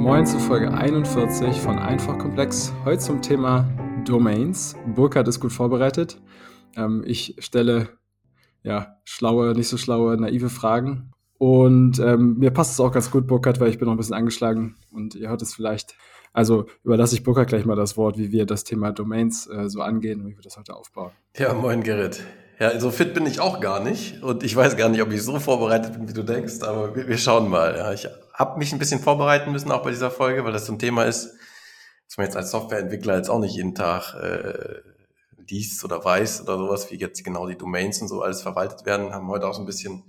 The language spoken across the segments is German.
Moin zu Folge 41 von Einfach Komplex. Heute zum Thema Domains. Burkhard ist gut vorbereitet. Ähm, ich stelle ja schlaue, nicht so schlaue, naive Fragen. Und ähm, mir passt es auch ganz gut, Burkhard, weil ich bin noch ein bisschen angeschlagen und ihr hört es vielleicht. Also überlasse ich Burkhard gleich mal das Wort, wie wir das Thema Domains äh, so angehen und wie wir das heute aufbauen. Ja, moin Gerrit. Ja, so fit bin ich auch gar nicht und ich weiß gar nicht, ob ich so vorbereitet bin, wie du denkst, aber wir, wir schauen mal. Ja, ich habe mich ein bisschen vorbereiten müssen auch bei dieser Folge, weil das so ein Thema ist, was man jetzt als Softwareentwickler jetzt auch nicht jeden Tag äh, liest oder weiß oder sowas, wie jetzt genau die Domains und so alles verwaltet werden, haben heute auch so ein bisschen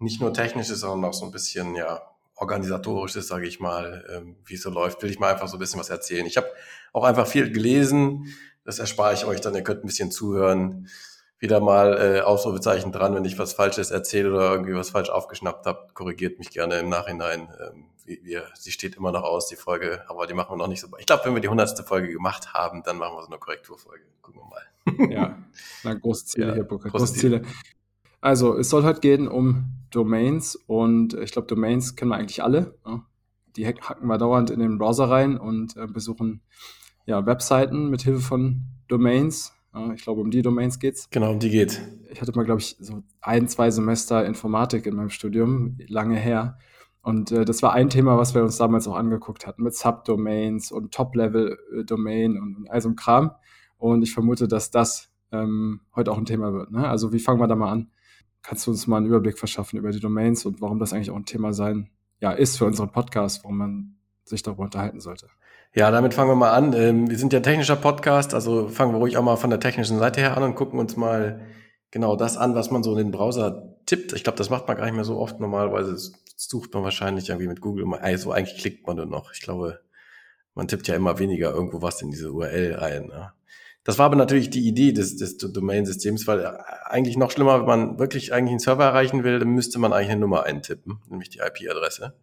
nicht nur technisches, sondern auch so ein bisschen ja organisatorisches, sage ich mal, ähm, wie es so läuft, will ich mal einfach so ein bisschen was erzählen. Ich habe auch einfach viel gelesen, das erspare ich euch dann, ihr könnt ein bisschen zuhören wieder mal äh, Ausrufezeichen dran, wenn ich was Falsches erzähle oder irgendwie was falsch aufgeschnappt habe, korrigiert mich gerne im Nachhinein. Ähm, wie, wie, sie steht immer noch aus, die Folge, aber die machen wir noch nicht so. Ich glaube, wenn wir die hundertste Folge gemacht haben, dann machen wir so eine Korrekturfolge. Gucken wir mal. ja, na, große Ziele ja, hier, Burkhard. Große Ziele. Also, es soll heute gehen um Domains und ich glaube, Domains kennen wir eigentlich alle. Ja? Die hacken wir dauernd in den Browser rein und äh, besuchen ja, Webseiten mit Hilfe von Domains ich glaube, um die Domains geht's. Genau, um die geht. Ich hatte mal, glaube ich, so ein, zwei Semester Informatik in meinem Studium, lange her. Und äh, das war ein Thema, was wir uns damals auch angeguckt hatten, mit Subdomains und Top-Level-Domain und, und all so ein Kram. Und ich vermute, dass das ähm, heute auch ein Thema wird. Ne? Also wie fangen wir da mal an? Kannst du uns mal einen Überblick verschaffen über die Domains und warum das eigentlich auch ein Thema sein ja, ist für unseren Podcast, warum man sich darüber unterhalten sollte? Ja, damit fangen wir mal an. Ähm, wir sind ja technischer Podcast, also fangen wir ruhig auch mal von der technischen Seite her an und gucken uns mal genau das an, was man so in den Browser tippt. Ich glaube, das macht man gar nicht mehr so oft. Normalerweise sucht man wahrscheinlich irgendwie mit Google. Also eigentlich klickt man nur noch. Ich glaube, man tippt ja immer weniger irgendwo was in diese URL ein. Ne? Das war aber natürlich die Idee des, des Domain-Systems, weil äh, eigentlich noch schlimmer, wenn man wirklich eigentlich einen Server erreichen will, dann müsste man eigentlich eine Nummer eintippen, nämlich die IP-Adresse.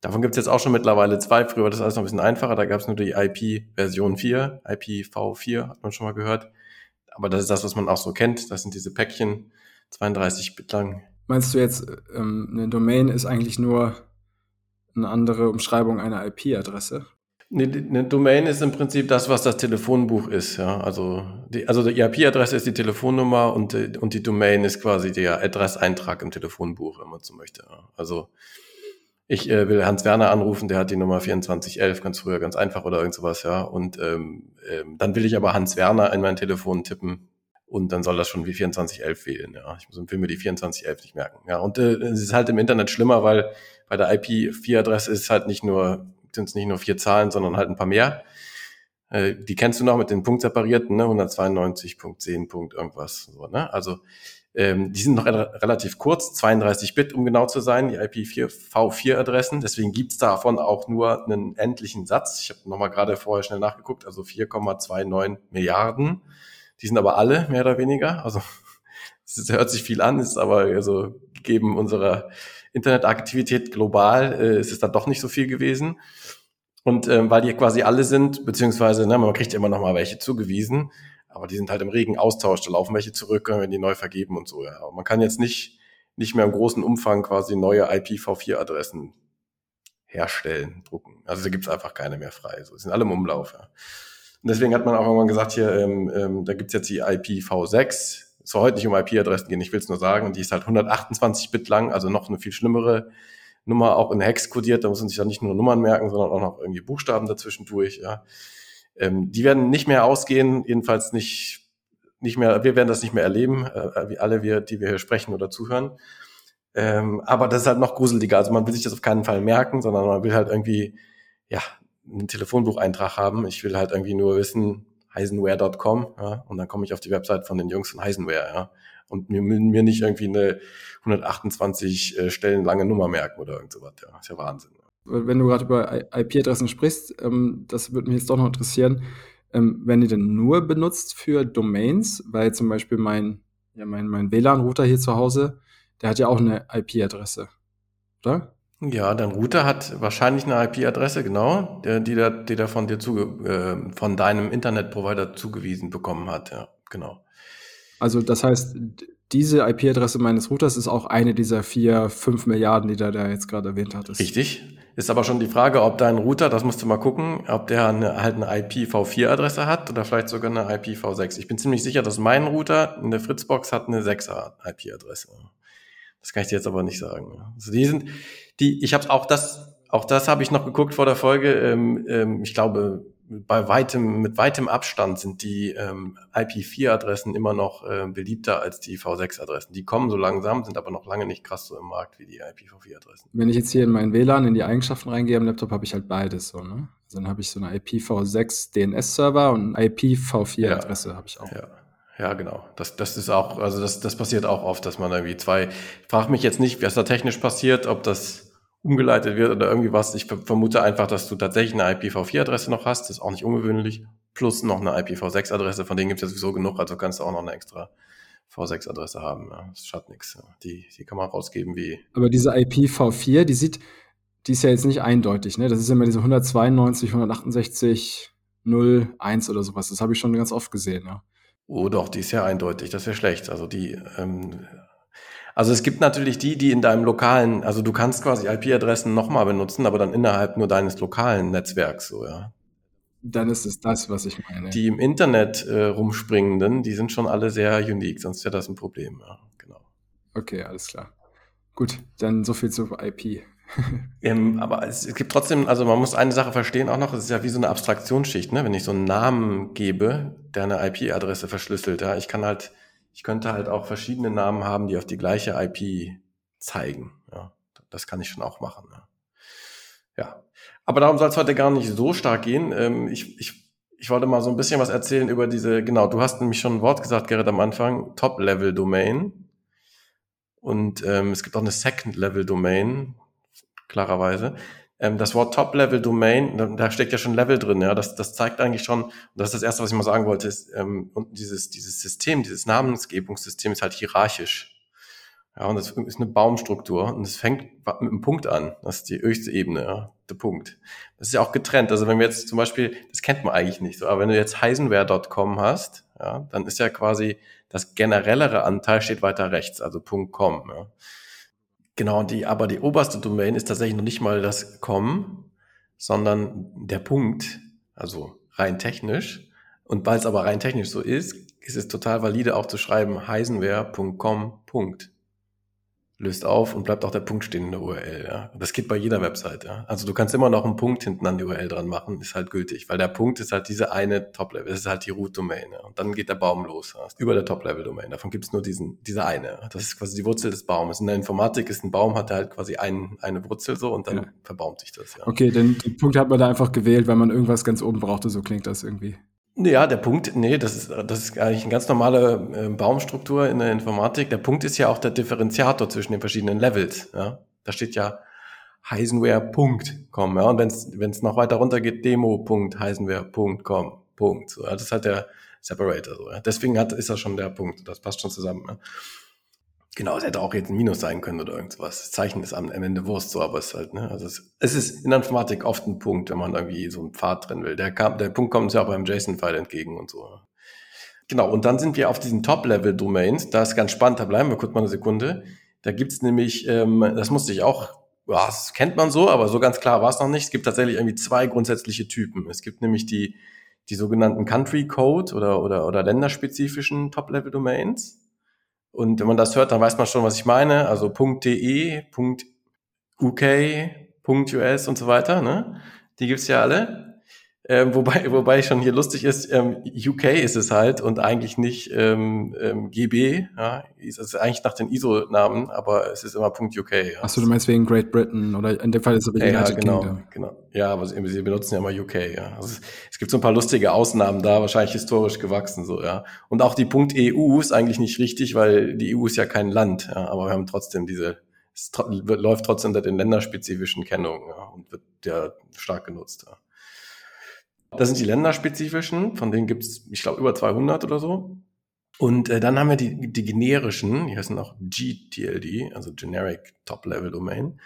Davon gibt es jetzt auch schon mittlerweile zwei. Früher war das alles noch ein bisschen einfacher. Da gab es nur die IP-Version 4, IPv4, hat man schon mal gehört. Aber das ist das, was man auch so kennt. Das sind diese Päckchen, 32 Bit lang. Meinst du jetzt, ähm, eine Domain ist eigentlich nur eine andere Umschreibung einer IP-Adresse? Eine Domain ist im Prinzip das, was das Telefonbuch ist. Ja, also die, also die IP-Adresse ist die Telefonnummer und die, und die Domain ist quasi der Adresseintrag im Telefonbuch, wenn man so möchte. Also ich äh, will Hans Werner anrufen, der hat die Nummer 2411, ganz früher, ganz einfach oder irgend sowas, ja. Und ähm, ähm, dann will ich aber Hans Werner in mein Telefon tippen und dann soll das schon wie 2411 wählen, ja. Ich muss, will mir die 2411 nicht merken, ja. Und äh, es ist halt im Internet schlimmer, weil bei der IP4-Adresse ist halt nicht nur, sind es nicht nur vier Zahlen, sondern halt ein paar mehr. Äh, die kennst du noch mit den Punkt separierten, ne? 192.10. irgendwas, so, ne? Also ähm, die sind noch relativ kurz, 32 Bit, um genau zu sein, die IPv4-Adressen. Deswegen gibt's davon auch nur einen endlichen Satz. Ich habe nochmal gerade vorher schnell nachgeguckt, also 4,29 Milliarden. Die sind aber alle mehr oder weniger. Also es hört sich viel an, ist aber also gegeben unserer Internetaktivität global äh, ist es dann doch nicht so viel gewesen. Und ähm, weil die quasi alle sind, beziehungsweise ne, man kriegt immer noch mal welche zugewiesen, aber die sind halt im regen Austausch, da laufen welche zurück, wenn die neu vergeben und so. Ja. Aber man kann jetzt nicht, nicht mehr im großen Umfang quasi neue IPv4-Adressen herstellen, drucken. Also da gibt's einfach keine mehr frei. So, die sind alle im Umlauf. Ja. Und deswegen hat man auch irgendwann gesagt, hier, ähm, ähm, da gibt's jetzt die IPv6. Es soll heute nicht um IP-Adressen gehen, ich will's nur sagen. Die ist halt 128 Bit lang, also noch eine viel schlimmere Nummer, auch in Hex kodiert. Da muss man sich dann nicht nur Nummern merken, sondern auch noch irgendwie Buchstaben dazwischen durch. Ja. Ähm, die werden nicht mehr ausgehen, jedenfalls nicht, nicht mehr, wir werden das nicht mehr erleben, äh, wie alle wir, die wir hier sprechen oder zuhören. Ähm, aber das ist halt noch gruseliger. Also man will sich das auf keinen Fall merken, sondern man will halt irgendwie, ja, einen Telefonbucheintrag haben. Ich will halt irgendwie nur wissen, heisenware.com, ja, und dann komme ich auf die Website von den Jungs von Heisenware, ja. Und mir, mir nicht irgendwie eine 128 äh, Stellen lange Nummer merken oder irgend sowas, ja. ist ja Wahnsinn wenn du gerade über IP-Adressen sprichst, ähm, das würde mich jetzt doch noch interessieren, ähm, werden die denn nur benutzt für Domains? Weil zum Beispiel mein, ja, mein, mein WLAN-Router hier zu Hause, der hat ja auch eine IP-Adresse, oder? Ja, dein Router hat wahrscheinlich eine IP-Adresse, genau, die, die, der, die der von dir zuge äh, von deinem Internetprovider zugewiesen bekommen hat, ja, genau. Also das heißt, diese IP-Adresse meines Routers ist auch eine dieser vier, fünf Milliarden, die du da jetzt gerade erwähnt hattest. Richtig. Ist aber schon die Frage, ob dein Router, das musst du mal gucken, ob der eine, halt eine IPv4-Adresse hat oder vielleicht sogar eine IPv6. Ich bin ziemlich sicher, dass mein Router in der Fritzbox hat eine 6er IP-Adresse. Das kann ich dir jetzt aber nicht sagen. Also die sind, die, ich habe auch das, auch das habe ich noch geguckt vor der Folge. Ähm, ähm, ich glaube, bei weitem, mit weitem Abstand sind die ähm, IP4-Adressen immer noch äh, beliebter als die V6-Adressen. Die kommen so langsam, sind aber noch lange nicht krass so im Markt wie die IPv4-Adressen. Wenn ich jetzt hier in meinen WLAN in die Eigenschaften reingehe am Laptop, habe ich halt beides so, ne? Also dann habe ich so eine IPv6 DNS-Server und eine IPv4-Adresse ja, habe ich auch. Ja. Ja, genau. Das, das ist auch, also das, das passiert auch oft, dass man irgendwie zwei, ich frage mich jetzt nicht, was da technisch passiert, ob das umgeleitet wird oder irgendwie was. Ich vermute einfach, dass du tatsächlich eine IPv4-Adresse noch hast, das ist auch nicht ungewöhnlich, plus noch eine IPv6-Adresse, von denen gibt es ja sowieso genug, also kannst du auch noch eine extra V6-Adresse haben. Ja. Das schadet nichts. Die, die kann man rausgeben wie. Aber diese IPv4, die sieht, die ist ja jetzt nicht eindeutig, ne? Das ist immer diese 192, 168, 0, 1 oder sowas. Das habe ich schon ganz oft gesehen, ja. Oh doch, die ist ja eindeutig, das wäre schlecht. Also die ähm, also es gibt natürlich die, die in deinem lokalen, also du kannst quasi IP-Adressen nochmal benutzen, aber dann innerhalb nur deines lokalen Netzwerks, so, ja. Dann ist es das, was ich meine. Die im Internet äh, rumspringenden, die sind schon alle sehr unique, sonst wäre das ein Problem, ja, genau. Okay, alles klar. Gut, dann so viel zu IP. ähm, aber es, es, gibt trotzdem, also man muss eine Sache verstehen auch noch, es ist ja wie so eine Abstraktionsschicht, ne? Wenn ich so einen Namen gebe, der eine IP-Adresse verschlüsselt, ja, ich kann halt ich könnte halt auch verschiedene Namen haben, die auf die gleiche IP zeigen. Ja, das kann ich schon auch machen. Ja. ja. Aber darum soll es heute gar nicht so stark gehen. Ähm, ich, ich, ich wollte mal so ein bisschen was erzählen über diese, genau, du hast nämlich schon ein Wort gesagt, Gerrit, am Anfang, Top-Level-Domain. Und ähm, es gibt auch eine Second-Level-Domain, klarerweise. Ähm, das Wort Top-Level-Domain, da, da, steckt ja schon Level drin, ja. Das, das zeigt eigentlich schon, und das ist das Erste, was ich mal sagen wollte, ist, ähm, und dieses, dieses System, dieses Namensgebungssystem ist halt hierarchisch. Ja, und das ist eine Baumstruktur und es fängt mit einem Punkt an. Das ist die höchste Ebene, ja, der Punkt. Das ist ja auch getrennt. Also wenn wir jetzt zum Beispiel, das kennt man eigentlich nicht so, aber wenn du jetzt heisenware.com hast, ja, dann ist ja quasi das generellere Anteil steht weiter rechts, also .com. Ja. Genau, die, aber die oberste Domain ist tatsächlich noch nicht mal das com, sondern der Punkt, also rein technisch. Und weil es aber rein technisch so ist, ist es total valide auch zu schreiben heisenware.com. Löst auf und bleibt auch der Punkt stehen in der URL. Ja. Das geht bei jeder Website. Ja. Also du kannst immer noch einen Punkt hinten an die URL dran machen, ist halt gültig, weil der Punkt ist halt diese eine Top-Level, das ist halt die Root-Domain. Ja. Und dann geht der Baum los, ja. über der Top-Level-Domain. Davon gibt es nur diesen, diese eine. Das ist quasi die Wurzel des Baumes. In der Informatik ist ein Baum, hat halt quasi ein, eine Wurzel so und dann ja. verbaumt sich das. Ja. Okay, den, den Punkt hat man da einfach gewählt, weil man irgendwas ganz oben brauchte, so klingt das irgendwie. Ja, der Punkt, nee, das ist, das ist eigentlich eine ganz normale äh, Baumstruktur in der Informatik. Der Punkt ist ja auch der Differenziator zwischen den verschiedenen Levels. Ja? Da steht ja heisenware.com. Ja? Und wenn es noch weiter runter geht, demo.heisenware.com. Punkt. So, das ist halt der Separator. So, ja? Deswegen hat, ist das schon der Punkt. Das passt schon zusammen. Ja? Genau, es hätte auch jetzt ein Minus sein können oder irgendwas. Das Zeichen ist am Ende Wurst, so, aber es ist halt, ne, also es, es ist in der Informatik oft ein Punkt, wenn man irgendwie so einen Pfad drin will. Der, kam, der Punkt kommt uns ja auch beim JSON-File entgegen und so. Genau, und dann sind wir auf diesen Top-Level-Domains. Da ist ganz spannend, da bleiben wir kurz mal eine Sekunde. Da gibt's nämlich, ähm, das musste ich auch, ja, das kennt man so, aber so ganz klar war es noch nicht. Es gibt tatsächlich irgendwie zwei grundsätzliche Typen. Es gibt nämlich die, die sogenannten Country Code oder, oder, oder länderspezifischen Top-Level-Domains. Und wenn man das hört, dann weiß man schon, was ich meine. Also .de, .uk, .us und so weiter. Ne? Die gibt's ja alle. Ähm, wobei, wobei schon hier lustig ist, ähm, UK ist es halt und eigentlich nicht ähm, ähm, GB. Ja, es ist eigentlich nach den ISO-Namen, aber es ist immer .uk. Ja. Achso, du meinst wegen Great Britain oder in dem Fall ist es United ja, genau, Kingdom. Genau, ja, aber sie, sie benutzen ja immer UK. Ja. Also es, es, gibt so ein paar lustige Ausnahmen da, wahrscheinlich historisch gewachsen so. Ja. Und auch die .eu ist eigentlich nicht richtig, weil die EU ist ja kein Land, ja, aber wir haben trotzdem diese es läuft trotzdem unter den länderspezifischen Kennungen ja, und wird ja stark genutzt. Ja. Das sind die länderspezifischen, von denen gibt es, ich glaube, über 200 oder so. Und äh, dann haben wir die, die generischen, die heißen auch GTLD, also Generic Top-Level Domain.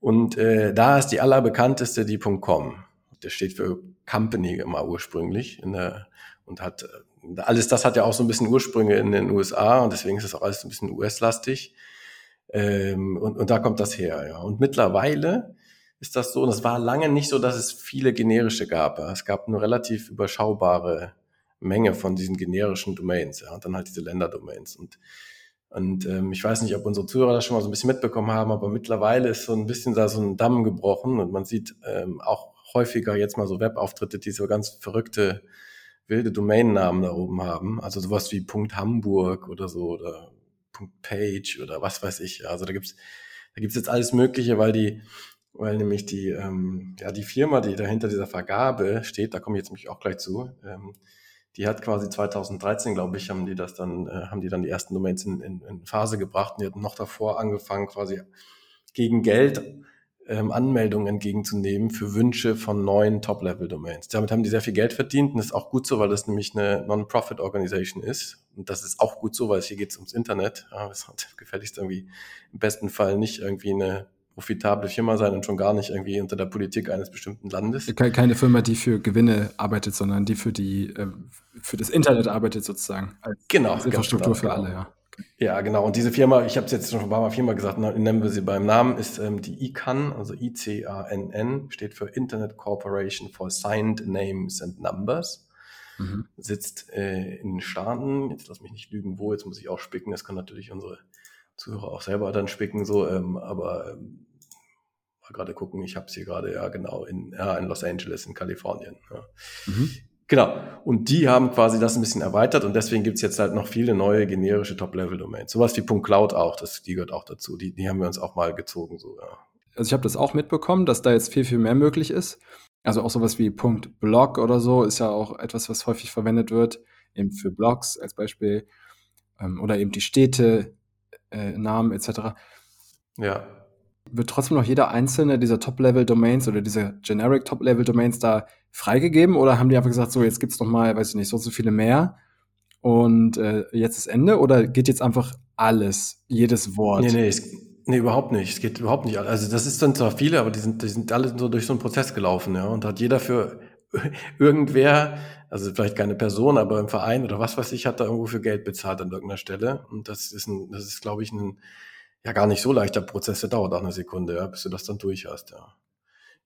Und äh, da ist die allerbekannteste die .com. Der steht für Company immer ursprünglich in der, und hat äh, alles das hat ja auch so ein bisschen Ursprünge in den USA und deswegen ist es auch alles ein bisschen US-lastig. Ähm, und, und da kommt das her, ja. Und mittlerweile ist das so. Und es war lange nicht so, dass es viele generische gab. Es gab eine relativ überschaubare Menge von diesen generischen Domains, ja, und dann halt diese Länderdomains. Und, und ähm, ich weiß nicht, ob unsere Zuhörer das schon mal so ein bisschen mitbekommen haben, aber mittlerweile ist so ein bisschen da so ein Damm gebrochen und man sieht ähm, auch häufiger jetzt mal so Webauftritte, die so ganz verrückte, wilde Domainnamen da oben haben. Also sowas wie Punkt Hamburg oder so oder Punkt Page oder was weiß ich. Also da gibt's da gibt's jetzt alles Mögliche, weil die weil nämlich die, ähm, ja, die Firma, die dahinter dieser Vergabe steht, da komme ich jetzt nämlich auch gleich zu, ähm, die hat quasi 2013, glaube ich, haben die das dann, äh, haben die dann die ersten Domains in, in, in Phase gebracht und die hatten noch davor angefangen, quasi gegen Geld ähm, Anmeldungen entgegenzunehmen für Wünsche von neuen Top-Level-Domains. Damit haben die sehr viel Geld verdient und das ist auch gut so, weil das nämlich eine Non-Profit-Organisation ist. Und das ist auch gut so, weil hier geht es ums Internet. Ja, das hat gefälligst irgendwie im besten Fall nicht irgendwie eine profitable Firma sein und schon gar nicht irgendwie unter der Politik eines bestimmten Landes. Keine Firma, die für Gewinne arbeitet, sondern die für die äh, für das Internet arbeitet sozusagen. Als, genau, als Infrastruktur genau, für genau. alle, ja. Ja, genau. Und diese Firma, ich habe es jetzt schon ein paar Mal Firma gesagt, nennen wir sie beim Namen, ist ähm, die ICANN, also I-C-A-N-N, steht für Internet Corporation for Signed Names and Numbers. Mhm. Sitzt äh, in den Staaten, jetzt lass mich nicht lügen, wo, jetzt muss ich auch spicken, das kann natürlich unsere Zuhörer auch selber dann spicken, so, ähm, aber ähm, gerade gucken, ich habe es hier gerade, ja genau, in, ja, in Los Angeles, in Kalifornien. Ja. Mhm. Genau. Und die haben quasi das ein bisschen erweitert und deswegen gibt's jetzt halt noch viele neue generische Top-Level-Domains. Sowas wie .cloud auch, das, die gehört auch dazu. Die, die haben wir uns auch mal gezogen. So, ja. Also ich habe das auch mitbekommen, dass da jetzt viel, viel mehr möglich ist. Also auch sowas wie .blog oder so ist ja auch etwas, was häufig verwendet wird, eben für Blogs als Beispiel. Ähm, oder eben die Städte, äh, Namen etc. Ja. Wird trotzdem noch jeder einzelne dieser Top-Level-Domains oder dieser Generic Top-Level-Domains da freigegeben oder haben die einfach gesagt, so jetzt gibt's noch mal, weiß ich nicht, so so viele mehr und äh, jetzt ist Ende oder geht jetzt einfach alles, jedes Wort? Nee, nee, es, nee, überhaupt nicht. Es geht überhaupt nicht. Also das ist dann zwar viele, aber die sind, die sind alle so durch so einen Prozess gelaufen, ja. Und hat jeder für irgendwer, also vielleicht keine Person, aber im Verein oder was weiß ich, hat da irgendwo für Geld bezahlt an irgendeiner Stelle. Und das ist ein, das ist, glaube ich, ein ja gar nicht so leichter Prozess, der dauert auch eine Sekunde, ja, bis du das dann durch hast, ja.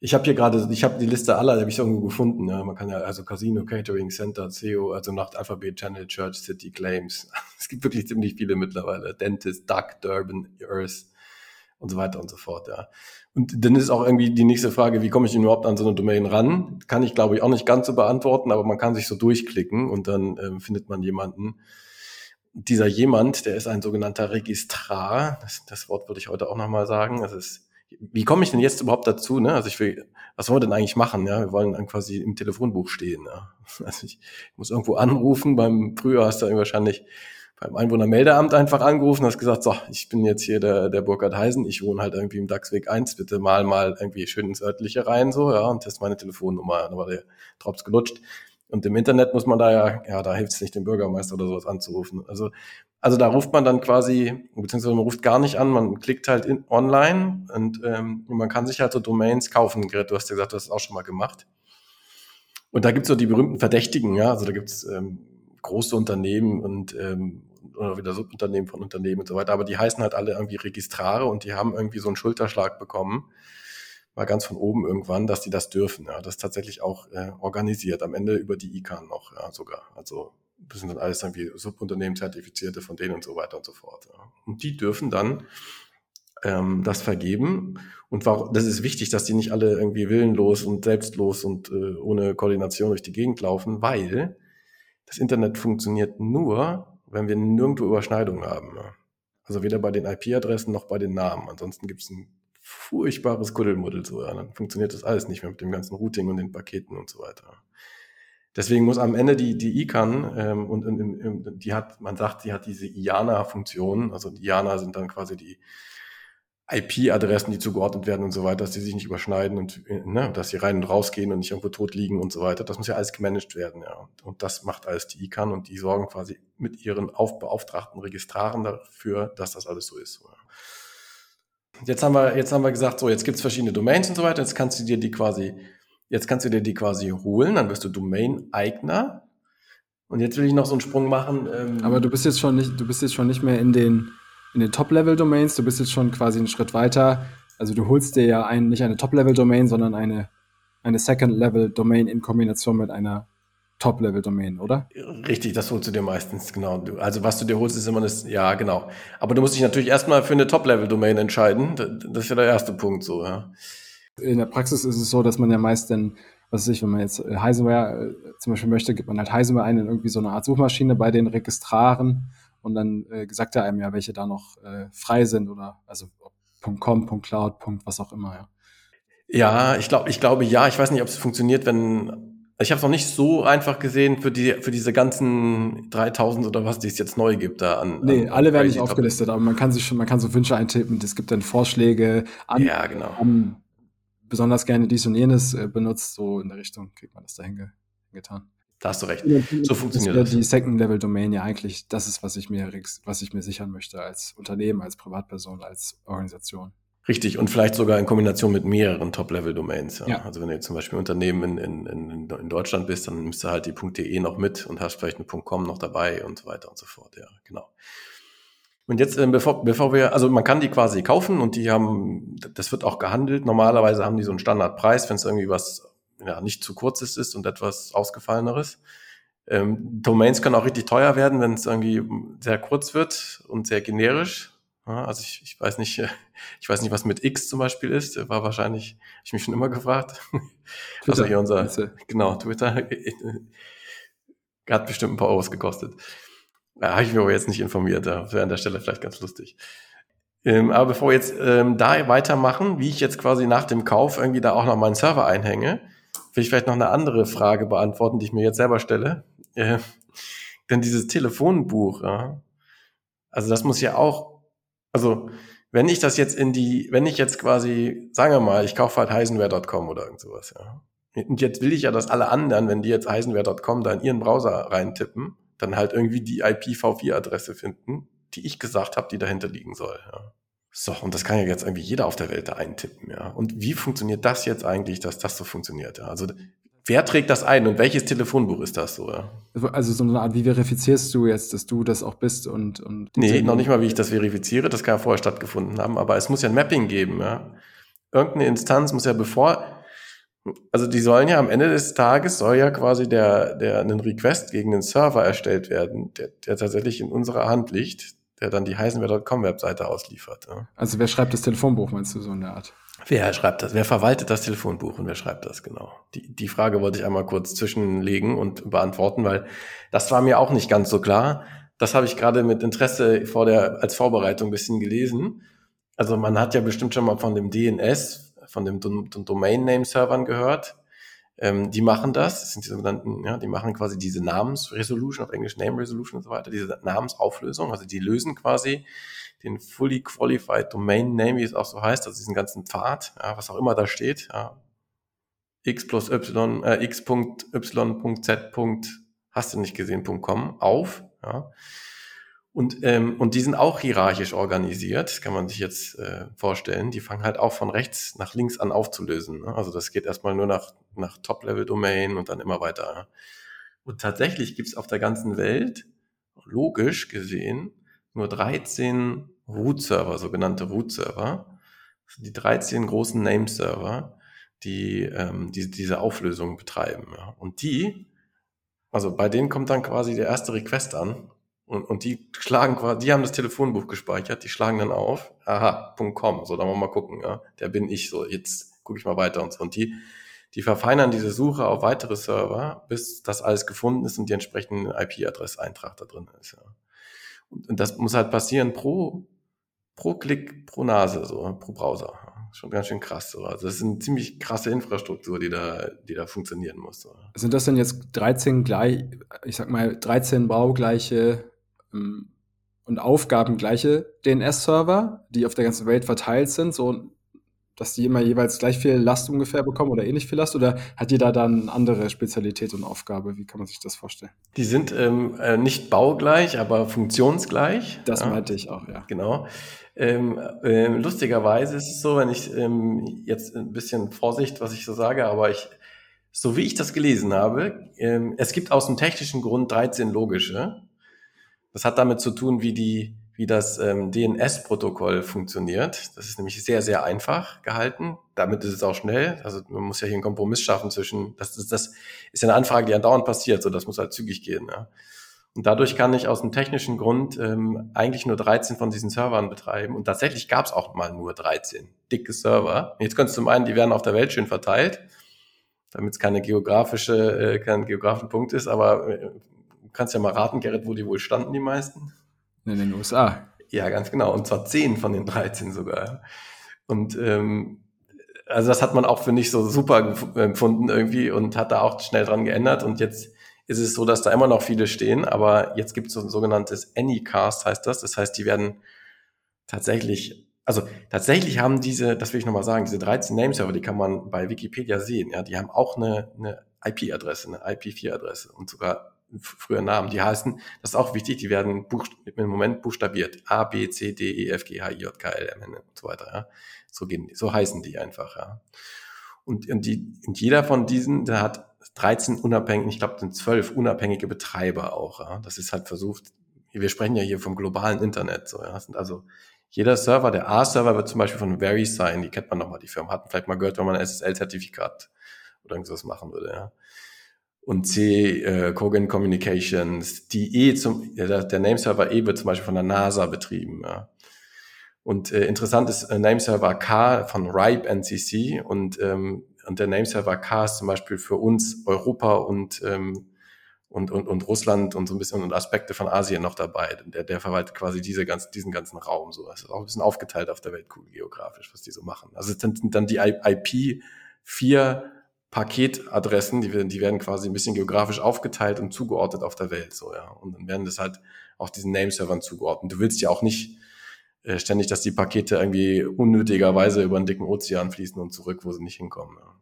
Ich habe hier gerade, ich habe die Liste aller, die habe ich irgendwo gefunden. Ja. Man kann ja also Casino, Catering, Center, CEO, also nach Alphabet, Channel, Church, City, Claims. Es gibt wirklich ziemlich viele mittlerweile. Dentist, Duck, Durban, Earth und so weiter und so fort. Ja. Und dann ist auch irgendwie die nächste Frage, wie komme ich denn überhaupt an so eine Domain ran? Kann ich, glaube ich, auch nicht ganz so beantworten, aber man kann sich so durchklicken und dann ähm, findet man jemanden. Dieser jemand, der ist ein sogenannter Registrar. Das, das Wort würde ich heute auch nochmal sagen. Das ist wie komme ich denn jetzt überhaupt dazu? Ne? Also ich will, was wollen wir denn eigentlich machen? Ja, wir wollen dann quasi im Telefonbuch stehen. Ja? Also ich muss irgendwo anrufen. Beim früher hast du wahrscheinlich beim Einwohnermeldeamt einfach angerufen, hast gesagt, so, ich bin jetzt hier der, der Burkhard Heisen, ich wohne halt irgendwie im Dachsweg 1, bitte mal mal irgendwie schön ins örtliche rein, so, ja, und ist meine Telefonnummer, da war der Drops gelutscht. Und im Internet muss man da ja, ja, da hilft es nicht, den Bürgermeister oder sowas anzurufen. Also, also da ruft man dann quasi, beziehungsweise man ruft gar nicht an, man klickt halt in, online und ähm, man kann sich halt so Domains kaufen. Gerrit, du hast ja gesagt, du hast es auch schon mal gemacht. Und da gibt's so die berühmten Verdächtigen, ja, also da gibt's ähm, große Unternehmen und ähm, oder wieder Subunternehmen von Unternehmen und so weiter, aber die heißen halt alle irgendwie Registrare und die haben irgendwie so einen Schulterschlag bekommen mal ganz von oben irgendwann, dass die das dürfen. Ja, das ist tatsächlich auch äh, organisiert, am Ende über die ICANN noch ja, sogar. Also das sind dann alles dann wie Subunternehmen zertifizierte von denen und so weiter und so fort. Ja. Und die dürfen dann ähm, das vergeben. Und warum, das ist wichtig, dass die nicht alle irgendwie willenlos und selbstlos und äh, ohne Koordination durch die Gegend laufen, weil das Internet funktioniert nur, wenn wir nirgendwo Überschneidungen haben. Ja. Also weder bei den IP-Adressen noch bei den Namen. Ansonsten gibt es ein furchtbares Kuddelmuddel so. Ja. Dann funktioniert das alles nicht mehr mit dem ganzen Routing und den Paketen und so weiter. Deswegen muss am Ende die, die ICANN, ähm, und, und, und die hat, man sagt, die hat diese IANA-Funktion, also die IANA sind dann quasi die IP-Adressen, die zugeordnet werden und so weiter, dass die sich nicht überschneiden und ne, dass sie rein und rausgehen und nicht irgendwo tot liegen und so weiter. Das muss ja alles gemanagt werden, ja. Und, das macht alles die ICANN und die sorgen quasi mit ihren aufbeauftragten Registraren dafür, dass das alles so ist. Ja. Jetzt haben wir, jetzt haben wir gesagt, so, jetzt gibt's verschiedene Domains und so weiter. Jetzt kannst du dir die quasi, jetzt kannst du dir die quasi holen, dann wirst du Domain-Eigner. Und jetzt will ich noch so einen Sprung machen. Ähm Aber du bist jetzt schon nicht, du bist jetzt schon nicht mehr in den, in den Top-Level-Domains, du bist jetzt schon quasi einen Schritt weiter Also du holst dir ja ein, nicht eine Top-Level-Domain, sondern eine, eine Second-Level-Domain in Kombination mit einer Top-Level-Domain, oder? Richtig, das holst du dir meistens, genau. Also was du dir holst, ist immer das, ja, genau. Aber du musst dich natürlich erstmal für eine Top-Level-Domain entscheiden. Das ist ja der erste Punkt so, ja. In der Praxis ist es so, dass man ja meist dann, was weiß ich, wenn man jetzt äh, Heisenware äh, zum Beispiel möchte, gibt man halt Heisenware ein in irgendwie so eine Art Suchmaschine bei den Registraren und dann äh, sagt er einem ja, welche da noch äh, frei sind oder also .com, .cloud, was auch immer, ja. Ja, ich glaube, ich glaube ja. Ich weiß nicht, ob es funktioniert, wenn ich habe es noch nicht so einfach gesehen für die für diese ganzen 3000 oder was, die es jetzt neu gibt da an. Nee, an, alle werden nicht aufgelistet, aber man kann sich schon, man kann so Wünsche eintippen. Es gibt dann Vorschläge an. Ja, genau. An, besonders gerne dies und jenes äh, benutzt, so in der Richtung kriegt man das da hingetan. Da hast du recht. So funktioniert das. Die Second-Level-Domain ja eigentlich, das ist, was ich mir, was ich mir sichern möchte als Unternehmen, als Privatperson, als Organisation. Richtig, und vielleicht sogar in Kombination mit mehreren Top-Level-Domains. Ja. ja. Also wenn du jetzt zum Beispiel Unternehmen in, in, in, Deutschland bist, dann nimmst du halt die .de noch mit und hast vielleicht eine .com noch dabei und so weiter und so fort. Ja, genau. Und jetzt, äh, bevor, bevor wir, also man kann die quasi kaufen und die haben, das wird auch gehandelt. Normalerweise haben die so einen Standardpreis, wenn es irgendwie was ja, nicht zu kurzes ist und etwas ausgefalleneres. Ähm, Domains können auch richtig teuer werden, wenn es irgendwie sehr kurz wird und sehr generisch. Also ich, ich weiß nicht, ich weiß nicht, was mit X zum Beispiel ist. War wahrscheinlich, hab ich mich schon immer gefragt. Twitter, also hier unser, genau, Twitter hat bestimmt ein paar Euros gekostet. Da habe ich mich aber jetzt nicht informiert. Das wäre an der Stelle vielleicht ganz lustig. Ähm, aber bevor wir jetzt ähm, da weitermachen, wie ich jetzt quasi nach dem Kauf irgendwie da auch noch meinen Server einhänge, will ich vielleicht noch eine andere Frage beantworten, die ich mir jetzt selber stelle. Äh, denn dieses Telefonbuch, ja, also das muss ja auch, also wenn ich das jetzt in die, wenn ich jetzt quasi, sagen wir mal, ich kaufe halt heisenware.com oder irgend sowas, ja. Und jetzt will ich ja, dass alle anderen, wenn die jetzt heisenware.com da in ihren Browser reintippen, dann halt irgendwie die IPv4-Adresse finden, die ich gesagt habe, die dahinter liegen soll, ja. So, und das kann ja jetzt irgendwie jeder auf der Welt da eintippen, ja. Und wie funktioniert das jetzt eigentlich, dass das so funktioniert? Ja? Also wer trägt das ein und welches Telefonbuch ist das so? Ja? Also so eine Art, wie verifizierst du jetzt, dass du das auch bist und, und Nee, noch nicht mal, wie ich das verifiziere, das kann ja vorher stattgefunden haben, aber es muss ja ein Mapping geben, ja. Irgendeine Instanz muss ja bevor, also die sollen ja am Ende des Tages soll ja quasi der, der einen Request gegen den Server erstellt werden, der, der tatsächlich in unserer Hand liegt der dann die heisenwer.com-Webseite ausliefert. Ja. Also wer schreibt das Telefonbuch, meinst du so in der Art? Wer schreibt das? Wer verwaltet das Telefonbuch und wer schreibt das genau? Die, die Frage wollte ich einmal kurz zwischenlegen und beantworten, weil das war mir auch nicht ganz so klar. Das habe ich gerade mit Interesse vor der, als Vorbereitung ein bisschen gelesen. Also man hat ja bestimmt schon mal von dem DNS, von dem Domain Name Servern gehört. Ähm, die machen das, das sind die sogenannten, ja, die machen quasi diese Namensresolution, auf Englisch Name Resolution und so weiter, diese Namensauflösung, also die lösen quasi den Fully Qualified Domain Name, wie es auch so heißt, also diesen ganzen Pfad, ja, was auch immer da steht, ja, x plus y, äh, x.y.z. hast du nicht gesehen.com auf, ja, und, ähm, und die sind auch hierarchisch organisiert, kann man sich jetzt äh, vorstellen. Die fangen halt auch von rechts nach links an aufzulösen. Ne? Also das geht erstmal nur nach, nach Top-Level-Domain und dann immer weiter. Und tatsächlich gibt's auf der ganzen Welt, logisch gesehen, nur 13 Root-Server, sogenannte Root-Server. Die 13 großen Name-Server, die, ähm, die diese Auflösung betreiben. Ja? Und die, also bei denen kommt dann quasi der erste Request an und, und die schlagen quasi, die haben das Telefonbuch gespeichert, die schlagen dann auf, aha, .com, so, dann wollen wir mal gucken, ja, der bin ich, so, jetzt gucke ich mal weiter und so. Und die, die verfeinern diese Suche auf weitere Server, bis das alles gefunden ist und die entsprechende IP-Adresseintrag da drin ist, ja. Und das muss halt passieren pro, pro Klick, pro Nase, so, pro Browser. Schon ganz schön krass. So. Also das ist eine ziemlich krasse Infrastruktur, die da, die da funktionieren muss. So. Sind das denn jetzt 13 gleich, ich sag mal, 13 baugleiche ähm, und Aufgaben gleiche DNS-Server, die auf der ganzen Welt verteilt sind, so dass die immer jeweils gleich viel Last ungefähr bekommen oder ähnlich viel Last? Oder hat jeder dann andere Spezialität und Aufgabe? Wie kann man sich das vorstellen? Die sind ähm, äh, nicht baugleich, aber funktionsgleich. Das ja. meinte ich auch, ja. Genau. Ähm, äh, lustigerweise ist es so, wenn ich ähm, jetzt ein bisschen Vorsicht, was ich so sage, aber ich, so wie ich das gelesen habe, ähm, es gibt aus dem technischen Grund 13 logische. Das hat damit zu tun, wie die, wie das ähm, DNS-Protokoll funktioniert. Das ist nämlich sehr, sehr einfach gehalten. Damit ist es auch schnell. Also man muss ja hier einen Kompromiss schaffen zwischen, das, das, das ist eine Anfrage, die andauernd passiert, so das muss halt zügig gehen. Ja. Und dadurch kann ich aus einem technischen Grund ähm, eigentlich nur 13 von diesen Servern betreiben. Und tatsächlich gab es auch mal nur 13 dicke Server. Und jetzt kannst du zum einen, die werden auf der Welt schön verteilt, damit es keine geografische, äh, kein geografischen Punkt ist, aber äh, du kannst ja mal raten, Gerrit, wo die wohl standen, die meisten. In den USA. Ja, ganz genau. Und zwar zehn von den 13 sogar. Und ähm, also das hat man auch für nicht so super empfunden irgendwie und hat da auch schnell dran geändert. Und jetzt ist es so, dass da immer noch viele stehen, aber jetzt gibt es so ein sogenanntes Anycast, heißt das. Das heißt, die werden tatsächlich, also tatsächlich haben diese, das will ich nochmal sagen, diese 13 Nameserver, die kann man bei Wikipedia sehen, ja, die haben auch eine, eine IP-Adresse, eine IP4-Adresse und sogar früher Namen. Die heißen, das ist auch wichtig, die werden im Moment buchstabiert. A, B, C, D, E, F, G, H, I, J, K, L, M, N und so weiter. Ja. So gehen so heißen die einfach. Ja. Und, und, die, und jeder von diesen, der hat 13 unabhängige, ich glaube, sind 12 unabhängige Betreiber auch. Ja. Das ist halt versucht, wir sprechen ja hier vom globalen Internet. So, ja. Sind also jeder Server, der A-Server wird zum Beispiel von VeriSign, die kennt man nochmal, die Firma, hat vielleicht mal gehört, wenn man ein SSL-Zertifikat oder irgendwas machen würde. Ja und C, äh, Kogan Communications, die E zum, der, der Nameserver E wird zum Beispiel von der NASA betrieben. Ja. Und äh, interessant ist äh, Nameserver K von RIPE NCC und, ähm, und der Nameserver K ist zum Beispiel für uns Europa und, ähm, und, und, und Russland und so ein bisschen und Aspekte von Asien noch dabei. Der, der verwaltet quasi diese ganz, diesen ganzen Raum. So. Das ist auch ein bisschen aufgeteilt auf der Weltkugel geografisch, was die so machen. Also es sind dann die IP 4 Paketadressen, die, werden, die werden quasi ein bisschen geografisch aufgeteilt und zugeordnet auf der Welt. So, ja. Und dann werden das halt auch diesen Nameservern zugeordnet. Du willst ja auch nicht äh, ständig, dass die Pakete irgendwie unnötigerweise über einen dicken Ozean fließen und zurück, wo sie nicht hinkommen. Ja.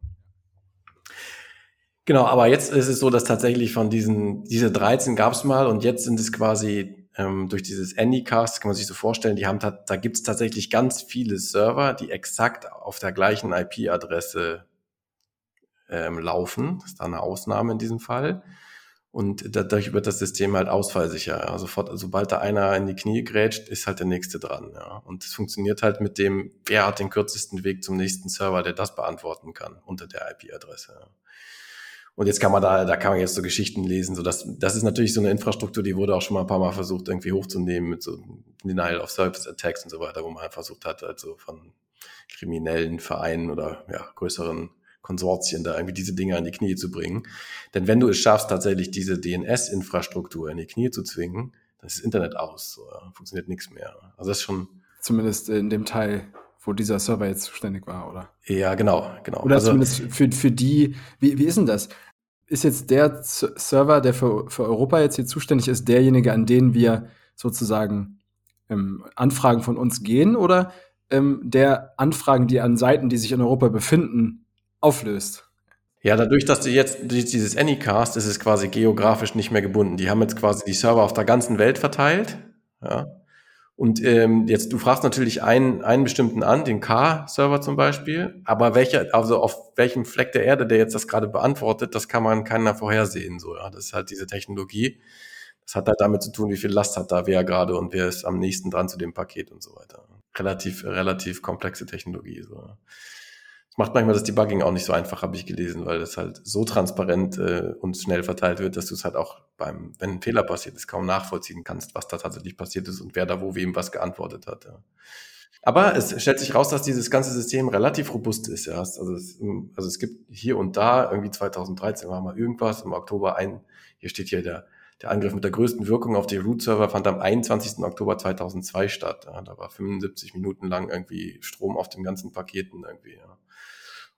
Genau, aber jetzt ist es so, dass tatsächlich von diesen, diese 13 gab es mal und jetzt sind es quasi ähm, durch dieses Anycast, kann man sich so vorstellen, die haben da gibt es tatsächlich ganz viele Server, die exakt auf der gleichen IP-Adresse ähm, laufen. Das ist da eine Ausnahme in diesem Fall. Und dadurch wird das System halt ausfallsicher. Ja. Sofort, sobald da einer in die Knie grätscht, ist halt der nächste dran. Ja. Und es funktioniert halt mit dem, wer hat den kürzesten Weg zum nächsten Server, der das beantworten kann unter der IP-Adresse. Ja. Und jetzt kann man da, da kann man jetzt so Geschichten lesen. So dass, das ist natürlich so eine Infrastruktur, die wurde auch schon mal ein paar Mal versucht, irgendwie hochzunehmen mit so Denial of Service Attacks und so weiter, wo man halt versucht hat, also von kriminellen Vereinen oder ja, größeren Konsortien da irgendwie diese Dinge an die Knie zu bringen. Denn wenn du es schaffst, tatsächlich diese DNS-Infrastruktur in die Knie zu zwingen, dann ist das Internet aus, so, funktioniert nichts mehr. Also das ist schon. Zumindest in dem Teil, wo dieser Server jetzt zuständig war, oder? Ja, genau, genau. Oder also, zumindest für, für die, wie, wie ist denn das? Ist jetzt der Server, der für, für Europa jetzt hier zuständig ist, derjenige, an den wir sozusagen ähm, Anfragen von uns gehen oder ähm, der Anfragen, die an Seiten, die sich in Europa befinden, auflöst. Ja, dadurch, dass du jetzt dieses Anycast ist es quasi geografisch nicht mehr gebunden. Die haben jetzt quasi die Server auf der ganzen Welt verteilt. Ja. Und ähm, jetzt, du fragst natürlich einen, einen bestimmten an, den K-Server zum Beispiel, aber welcher, also auf welchem Fleck der Erde der jetzt das gerade beantwortet, das kann man keiner vorhersehen. So, ja. Das ist halt diese Technologie. Das hat halt damit zu tun, wie viel Last hat da wer gerade und wer ist am nächsten dran zu dem Paket und so weiter. Relativ, relativ komplexe Technologie. So. Das macht manchmal das Debugging auch nicht so einfach, habe ich gelesen, weil das halt so transparent äh, und schnell verteilt wird, dass du es halt auch beim, wenn ein Fehler passiert ist, kaum nachvollziehen kannst, was da tatsächlich passiert ist und wer da wo wem was geantwortet hat. Ja. Aber es stellt sich raus, dass dieses ganze System relativ robust ist. Ja. Also, es, also es gibt hier und da, irgendwie 2013 war mal irgendwas, im Oktober ein, hier steht hier der, der Angriff mit der größten Wirkung auf die Root-Server fand am 21. Oktober 2002 statt. Ja. Da war 75 Minuten lang irgendwie Strom auf den ganzen Paketen irgendwie. Ja.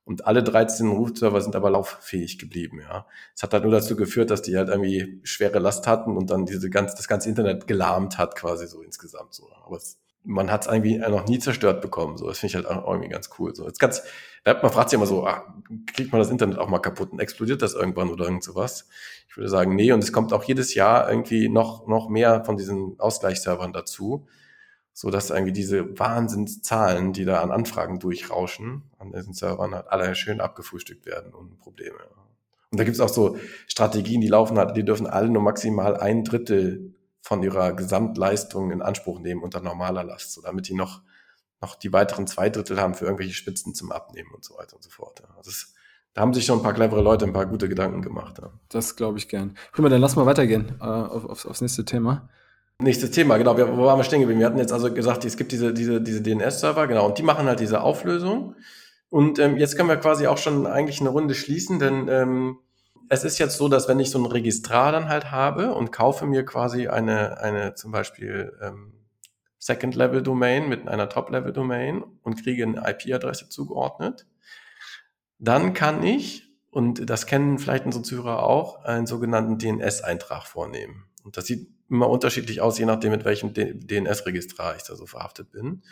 Und alle 13 Root-Server sind aber lauffähig geblieben, ja. Es hat halt nur dazu geführt, dass die halt irgendwie schwere Last hatten und dann diese ganz, das ganze Internet gelahmt hat, quasi so insgesamt so. Aber es, man hat es irgendwie noch nie zerstört bekommen, so. Das finde ich halt auch irgendwie ganz cool, so. Jetzt ganz, man fragt sich immer so, ah, kriegt man das Internet auch mal kaputt und explodiert das irgendwann oder irgend sowas? Ich würde sagen, nee, und es kommt auch jedes Jahr irgendwie noch, noch mehr von diesen Ausgleichsservern dazu so dass irgendwie diese Wahnsinnszahlen, die da an Anfragen durchrauschen, an diesen Servern halt alle schön abgefrühstückt werden ohne Probleme. Und da gibt's auch so Strategien, die laufen halt, die dürfen alle nur maximal ein Drittel von ihrer Gesamtleistung in Anspruch nehmen unter normaler Last, so damit die noch, noch die weiteren zwei Drittel haben für irgendwelche Spitzen zum Abnehmen und so weiter und so fort. Ja. Das, da haben sich schon ein paar clevere Leute ein paar gute Gedanken gemacht. Ja. Das glaube ich gern. Prima, dann lass mal weitergehen äh, auf, auf, aufs nächste Thema. Nächstes Thema, genau. Wir, wo waren wir stehen geblieben? Wir hatten jetzt also gesagt, es gibt diese, diese, diese DNS-Server, genau, und die machen halt diese Auflösung. Und ähm, jetzt können wir quasi auch schon eigentlich eine Runde schließen, denn ähm, es ist jetzt so, dass wenn ich so ein Registrar dann halt habe und kaufe mir quasi eine, eine zum Beispiel ähm, Second-Level-Domain mit einer Top-Level-Domain und kriege eine IP-Adresse zugeordnet, dann kann ich, und das kennen vielleicht unsere Zuhörer auch, einen sogenannten DNS-Eintrag vornehmen. Und das sieht immer unterschiedlich aus, je nachdem, mit welchem DNS-Registrar ich da so verhaftet bin.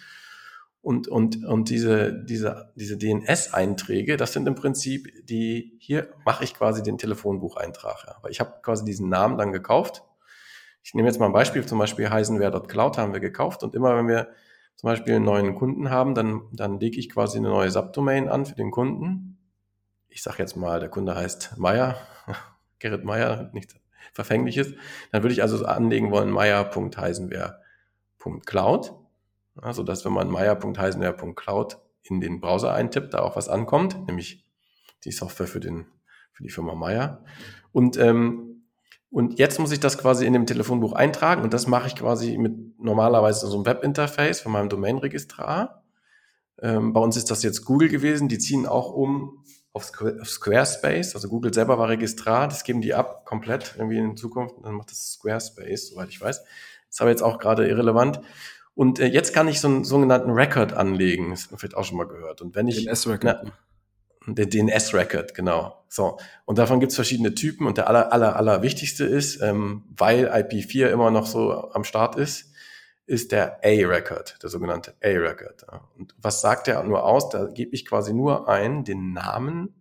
Und, und, und diese, diese, diese DNS-Einträge, das sind im Prinzip die, hier mache ich quasi den Telefonbucheintrag. Ja. Aber ich habe quasi diesen Namen dann gekauft. Ich nehme jetzt mal ein Beispiel, zum Beispiel heisenware.cloud haben wir gekauft und immer wenn wir zum Beispiel einen neuen Kunden haben, dann, dann lege ich quasi eine neue Subdomain an für den Kunden ich sage jetzt mal, der Kunde heißt Meier, Gerrit Meier, nichts Verfängliches, dann würde ich also anlegen wollen meier.heisenwehr.cloud, also dass wenn man meier.heisenwehr.cloud in den Browser eintippt, da auch was ankommt, nämlich die Software für, den, für die Firma Meier. Und, ähm, und jetzt muss ich das quasi in dem Telefonbuch eintragen und das mache ich quasi mit normalerweise so einem Webinterface von meinem Domainregistrar. Ähm, bei uns ist das jetzt Google gewesen, die ziehen auch um auf Squarespace, also Google selber war Registrar, das geben die ab komplett irgendwie in Zukunft, dann macht das Squarespace, soweit ich weiß. Das ist aber jetzt auch gerade irrelevant. Und äh, jetzt kann ich so einen sogenannten Record anlegen, das man vielleicht auch schon mal gehört. Und wenn ich DNS-Record. Der DNS-Record, genau. So. Und davon gibt es verschiedene Typen und der aller, aller, aller wichtigste ist, ähm, weil IP4 immer noch so am Start ist, ist der A-Record, der sogenannte A-Record. Und was sagt er nur aus? Da gebe ich quasi nur ein den Namen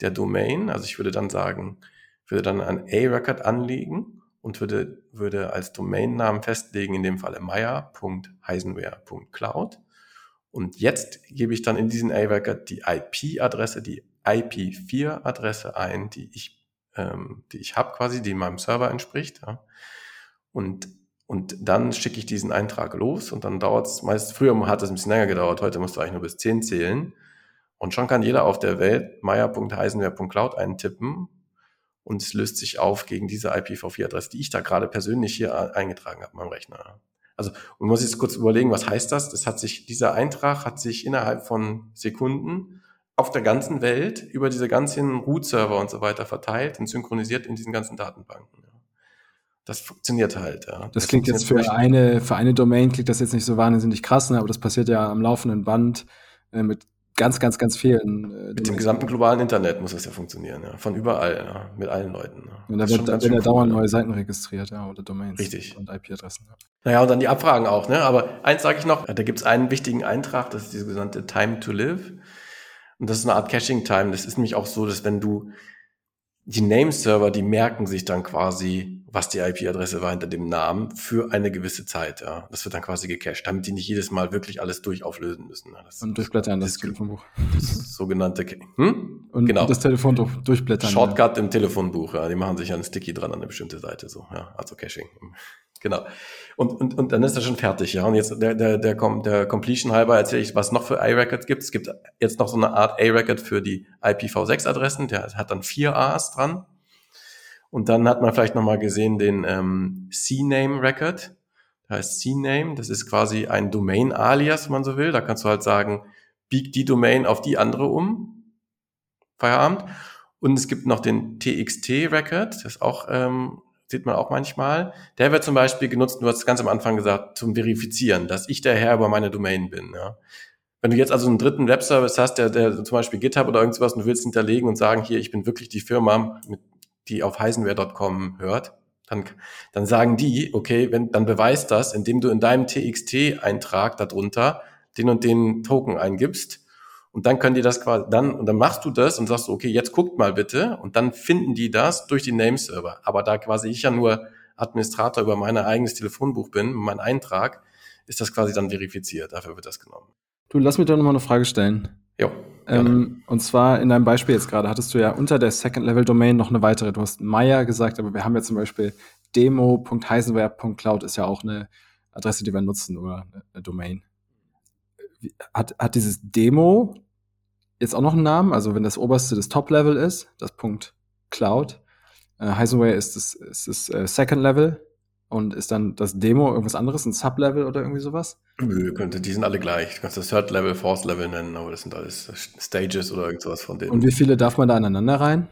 der Domain. Also ich würde dann sagen, würde dann ein A-Record anlegen und würde, würde als Domainnamen festlegen, in dem Falle meier.heisenware.cloud. Und jetzt gebe ich dann in diesen A-Record die IP-Adresse, die IP4-Adresse ein, die ich, ähm, ich habe quasi, die meinem Server entspricht. Ja. Und und dann schicke ich diesen Eintrag los und dann dauert es meist, früher hat es ein bisschen länger gedauert, heute musst du eigentlich nur bis 10 zählen. Und schon kann jeder auf der Welt meier.heisenwehr.cloud eintippen und es löst sich auf gegen diese IPv4-Adresse, die ich da gerade persönlich hier eingetragen habe, meinem Rechner. Also, man muss jetzt kurz überlegen, was heißt das? Das hat sich, dieser Eintrag hat sich innerhalb von Sekunden auf der ganzen Welt über diese ganzen Root-Server und so weiter verteilt und synchronisiert in diesen ganzen Datenbanken das funktioniert halt. Ja. Das, das klingt jetzt für eine, für eine Domain klingt das jetzt nicht so wahnsinnig krass, ne? aber das passiert ja am laufenden Band äh, mit ganz, ganz, ganz vielen. Äh, mit dem gesamten globalen Internet muss das ja funktionieren, ja. Von überall, ja. mit allen Leuten. Ja. Und da wird, da werden ja dauernd neue Seiten registriert, ja, oder Domains Richtig. und IP-Adressen. Ja. Naja, und dann die Abfragen auch, ne? Aber eins sage ich noch, da gibt es einen wichtigen Eintrag, das ist die sogenannte Time to Live. Und das ist eine Art Caching-Time. Das ist nämlich auch so, dass wenn du die Name-Server, die merken sich dann quasi, was die IP-Adresse war hinter dem Namen für eine gewisse Zeit. Ja. Das wird dann quasi gecached, damit die nicht jedes Mal wirklich alles durchauflösen müssen. Das, und durchblättern das, das Telefonbuch. Das sogenannte hm? Und genau. das Telefonbuch durchblättern. Shortcut ja. im Telefonbuch, ja. Die machen sich einen Sticky dran an eine bestimmte Seite, so, ja. Also Caching. Genau. Und, und, und dann ist er schon fertig, ja. Und jetzt der, der, der, der Completion halber erzähle ich, was noch für A-Records gibt. Es gibt jetzt noch so eine Art A-Record für die IPv6-Adressen, der hat dann vier A's dran. Und dann hat man vielleicht nochmal gesehen den ähm, C-Name-Record. Da heißt C-Name, das ist quasi ein Domain-Alias, wenn man so will. Da kannst du halt sagen, bieg die Domain auf die andere um. Feierabend. Und es gibt noch den TXT-Record, das auch ähm, sieht man auch manchmal. Der wird zum Beispiel genutzt, du hast ganz am Anfang gesagt, zum Verifizieren, dass ich der Herr über meine Domain bin. Ja. Wenn du jetzt also einen dritten Webservice hast, der, der zum Beispiel GitHub oder irgendwas und du willst hinterlegen und sagen, hier, ich bin wirklich die Firma, mit, die auf heisenware.com hört, dann, dann sagen die, okay, wenn, dann beweist das, indem du in deinem TXT-Eintrag darunter den und den Token eingibst und dann können die das quasi, dann, und dann machst du das und sagst, okay, jetzt guckt mal bitte. Und dann finden die das durch die Nameserver. Aber da quasi ich ja nur Administrator über mein eigenes Telefonbuch bin, mein Eintrag, ist das quasi dann verifiziert. Dafür wird das genommen. Du, lass mich doch nochmal eine Frage stellen. Jo. Ähm, und zwar in deinem Beispiel jetzt gerade hattest du ja unter der Second-Level-Domain noch eine weitere. Du hast Meier gesagt, aber wir haben ja zum Beispiel demo.heisenware.cloud ist ja auch eine Adresse, die wir nutzen oder eine Domain. Hat, hat dieses Demo jetzt auch noch einen Namen? Also wenn das oberste das Top-Level ist, das Punkt Cloud, äh, Heisenware ist das, ist das äh, Second Level und ist dann das Demo irgendwas anderes, ein Sub-Level oder irgendwie sowas? Nö, könnte, die sind alle gleich. Du kannst das Third Level, Fourth Level nennen, aber das sind alles Stages oder irgendwas von denen. Und wie viele darf man da aneinander rein?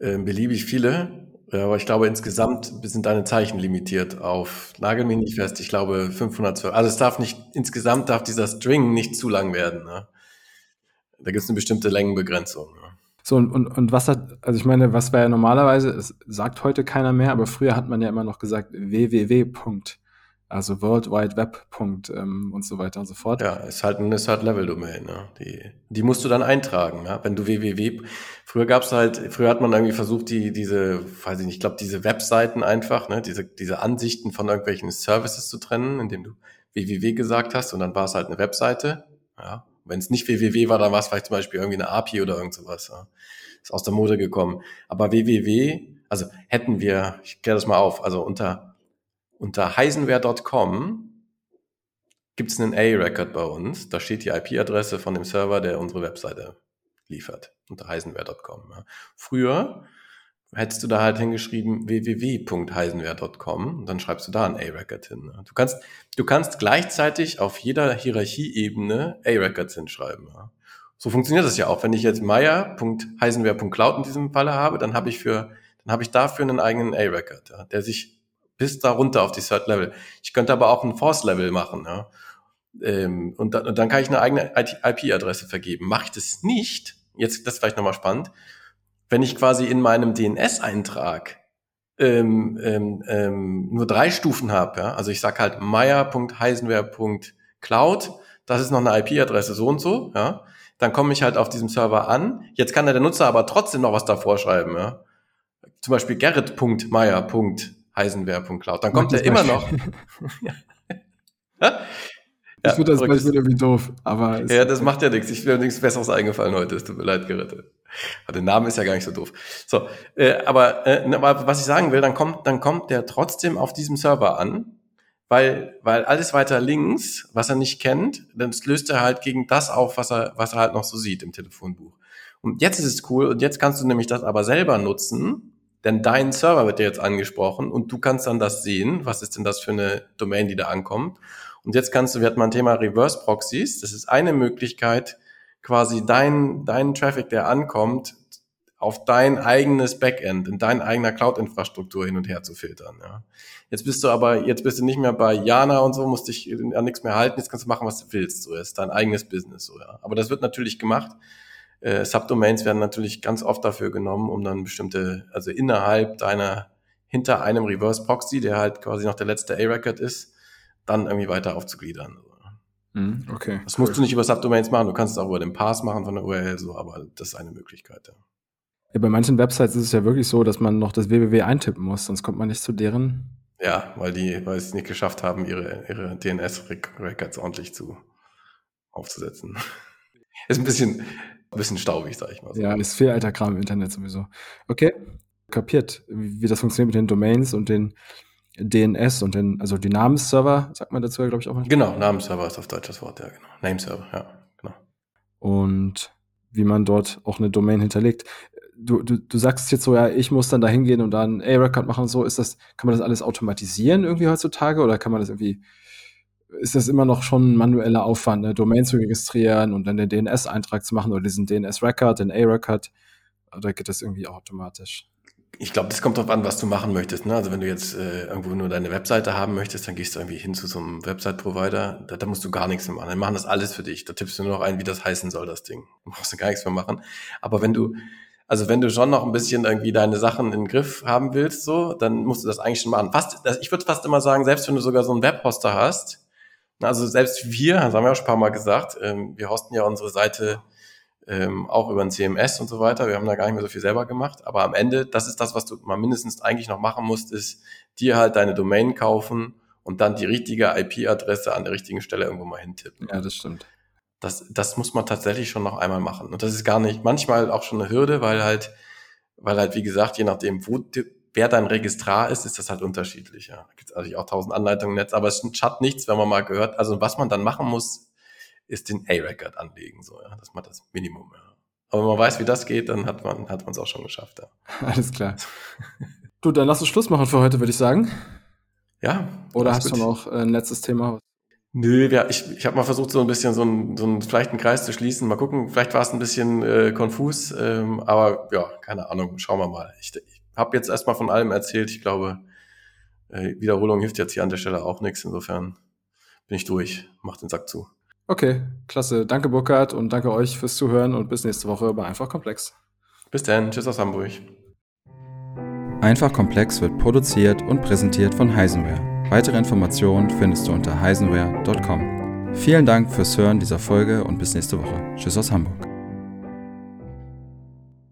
Ähm, beliebig viele. Aber ich glaube, insgesamt sind deine Zeichen limitiert auf, nagel mich nicht fest, ich glaube 512. Also es darf nicht, insgesamt darf dieser String nicht zu lang werden. Ne? Da gibt es eine bestimmte Längenbegrenzung. Ne? So, und, und, und was hat, also ich meine, was wäre ja normalerweise, es sagt heute keiner mehr, aber früher hat man ja immer noch gesagt, www also World Wide Web. Ähm, und so weiter und so fort. Ja, ist halt eine Third-Level-Domain. Ne? Die, die musst du dann eintragen. Ja? Wenn du www, früher gab's halt, früher hat man irgendwie versucht, die diese, weiß ich nicht, ich glaube diese Webseiten einfach, ne, diese diese Ansichten von irgendwelchen Services zu trennen, indem du www gesagt hast und dann war es halt eine Webseite. Ja, wenn es nicht www war, dann war es vielleicht zum Beispiel irgendwie eine API oder irgend sowas. Ja? Ist aus der Mode gekommen. Aber www, also hätten wir, ich kläre das mal auf, also unter unter heisenware.com gibt es einen A-Record bei uns. Da steht die IP-Adresse von dem Server, der unsere Webseite liefert, unter heisenware.com. Ja. Früher hättest du da halt hingeschrieben www.heisenware.com und dann schreibst du da ein A-Record hin. Ja. Du kannst, du kannst gleichzeitig auf jeder Hierarchieebene A-Records hinschreiben. So funktioniert das ja auch. Wenn ich jetzt Meier.heisenware.cloud in diesem Falle habe, dann habe ich für, dann habe ich dafür einen eigenen A-Record, der sich bis da runter auf die Third Level. Ich könnte aber auch ein Force Level machen. Ähm, und, dann, und dann kann ich eine eigene IP-Adresse vergeben. Mache ich das nicht, jetzt das ist vielleicht nochmal spannend, wenn ich quasi in meinem DNS-Eintrag ähm, ähm, ähm, nur drei Stufen habe, ja? also ich sage halt meier.heisenware.cloud, das ist noch eine IP-Adresse so und so, ja, dann komme ich halt auf diesem Server an. Jetzt kann der Nutzer aber trotzdem noch was davor schreiben, ja. Zum Beispiel gerrit.meier heisenwehr.cloud. Dann kommt er immer noch. ja? Ich finde das Beispiel irgendwie doof, aber. Ja, das macht ja nichts. Ich bin nichts Besseres eingefallen heute. Es tut mir leid, gerettet. Der Name ist ja gar nicht so doof. So, äh, aber, äh, aber was ich sagen will, dann kommt, dann kommt der trotzdem auf diesem Server an, weil, weil alles weiter links, was er nicht kennt, dann löst er halt gegen das auf, was er, was er halt noch so sieht im Telefonbuch. Und jetzt ist es cool und jetzt kannst du nämlich das aber selber nutzen denn dein Server wird dir jetzt angesprochen und du kannst dann das sehen. Was ist denn das für eine Domain, die da ankommt? Und jetzt kannst du, wir hatten mal ein Thema Reverse Proxies. Das ist eine Möglichkeit, quasi deinen dein Traffic, der ankommt, auf dein eigenes Backend, in dein eigener Cloud-Infrastruktur hin und her zu filtern. Ja. Jetzt bist du aber, jetzt bist du nicht mehr bei Jana und so, musst dich an nichts mehr halten, jetzt kannst du machen, was du willst. So, das ist dein eigenes Business. So, ja. Aber das wird natürlich gemacht äh, Subdomains werden natürlich ganz oft dafür genommen, um dann bestimmte, also innerhalb deiner, hinter einem Reverse Proxy, der halt quasi noch der letzte A-Record ist, dann irgendwie weiter aufzugliedern. Mhm, okay. Das musst du nicht über Subdomains machen, du kannst es auch über den Pass machen von der URL, so, aber das ist eine Möglichkeit. Ja. ja, bei manchen Websites ist es ja wirklich so, dass man noch das www eintippen muss, sonst kommt man nicht zu deren. Ja, weil die, weil sie es nicht geschafft haben, ihre, ihre DNS-Records ordentlich zu aufzusetzen. Ist ein bisschen, ein bisschen staubig, sag ich mal. So. Ja, ist viel alter Kram im Internet sowieso. Okay, kapiert, wie das funktioniert mit den Domains und den DNS und den, also die Namensserver, sagt man dazu, glaube ich, auch manchmal. Genau, Namensserver ist auf Deutsch das Wort, ja, genau. Nameserver, ja, genau. Und wie man dort auch eine Domain hinterlegt. Du, du, du sagst jetzt so, ja, ich muss dann da hingehen und dann A-Record machen und so. Ist das, kann man das alles automatisieren irgendwie heutzutage oder kann man das irgendwie ist das immer noch schon ein manueller Aufwand, eine Domain zu registrieren und dann den DNS-Eintrag zu machen oder diesen DNS-Record, den A-Record. Oder geht das irgendwie automatisch? Ich glaube, das kommt darauf an, was du machen möchtest. Ne? Also wenn du jetzt äh, irgendwo nur deine Webseite haben möchtest, dann gehst du irgendwie hin zu so einem Website-Provider. Da, da musst du gar nichts mehr machen. Dann machen das alles für dich. Da tippst du nur noch ein, wie das heißen soll, das Ding. Da brauchst du gar nichts mehr machen. Aber wenn du, also wenn du schon noch ein bisschen irgendwie deine Sachen in den Griff haben willst, so, dann musst du das eigentlich schon machen. Fast, ich würde fast immer sagen, selbst wenn du sogar so einen Webhoster hast, also selbst wir, das haben wir auch schon ein paar Mal gesagt, ähm, wir hosten ja unsere Seite ähm, auch über ein CMS und so weiter. Wir haben da gar nicht mehr so viel selber gemacht. Aber am Ende, das ist das, was du mal mindestens eigentlich noch machen musst, ist dir halt deine Domain kaufen und dann die richtige IP-Adresse an der richtigen Stelle irgendwo mal hintippen. Ja, das stimmt. Das, das muss man tatsächlich schon noch einmal machen. Und das ist gar nicht, manchmal auch schon eine Hürde, weil halt, weil halt, wie gesagt, je nachdem, wo wer dein Registrar ist, ist das halt unterschiedlich. Ja. Da gibt es natürlich auch tausend Anleitungen im Netz, aber es schadet nichts, wenn man mal gehört. Also was man dann machen muss, ist den A-Record anlegen. So, ja. Das mal das Minimum. Ja. Aber wenn man weiß, wie das geht, dann hat man hat es auch schon geschafft. Ja. Alles klar. du, dann lass uns Schluss machen für heute, würde ich sagen. Ja. Oder hast gut. du noch ein letztes Thema? Nö, ja, ich, ich habe mal versucht, so ein bisschen so einen, so einen vielleicht einen Kreis zu schließen. Mal gucken, vielleicht war es ein bisschen äh, konfus, ähm, aber ja, keine Ahnung, schauen wir mal. Ich, ich habe jetzt erstmal von allem erzählt. Ich glaube, äh, Wiederholung hilft jetzt hier an der Stelle auch nichts. Insofern bin ich durch. Mach den Sack zu. Okay, klasse. Danke, Burkhard, und danke euch fürs Zuhören und bis nächste Woche bei Einfach Komplex. Bis dann. Tschüss aus Hamburg. Einfach Komplex wird produziert und präsentiert von Heisenware Weitere Informationen findest du unter heisenware.com. Vielen Dank fürs Hören dieser Folge und bis nächste Woche. Tschüss aus Hamburg.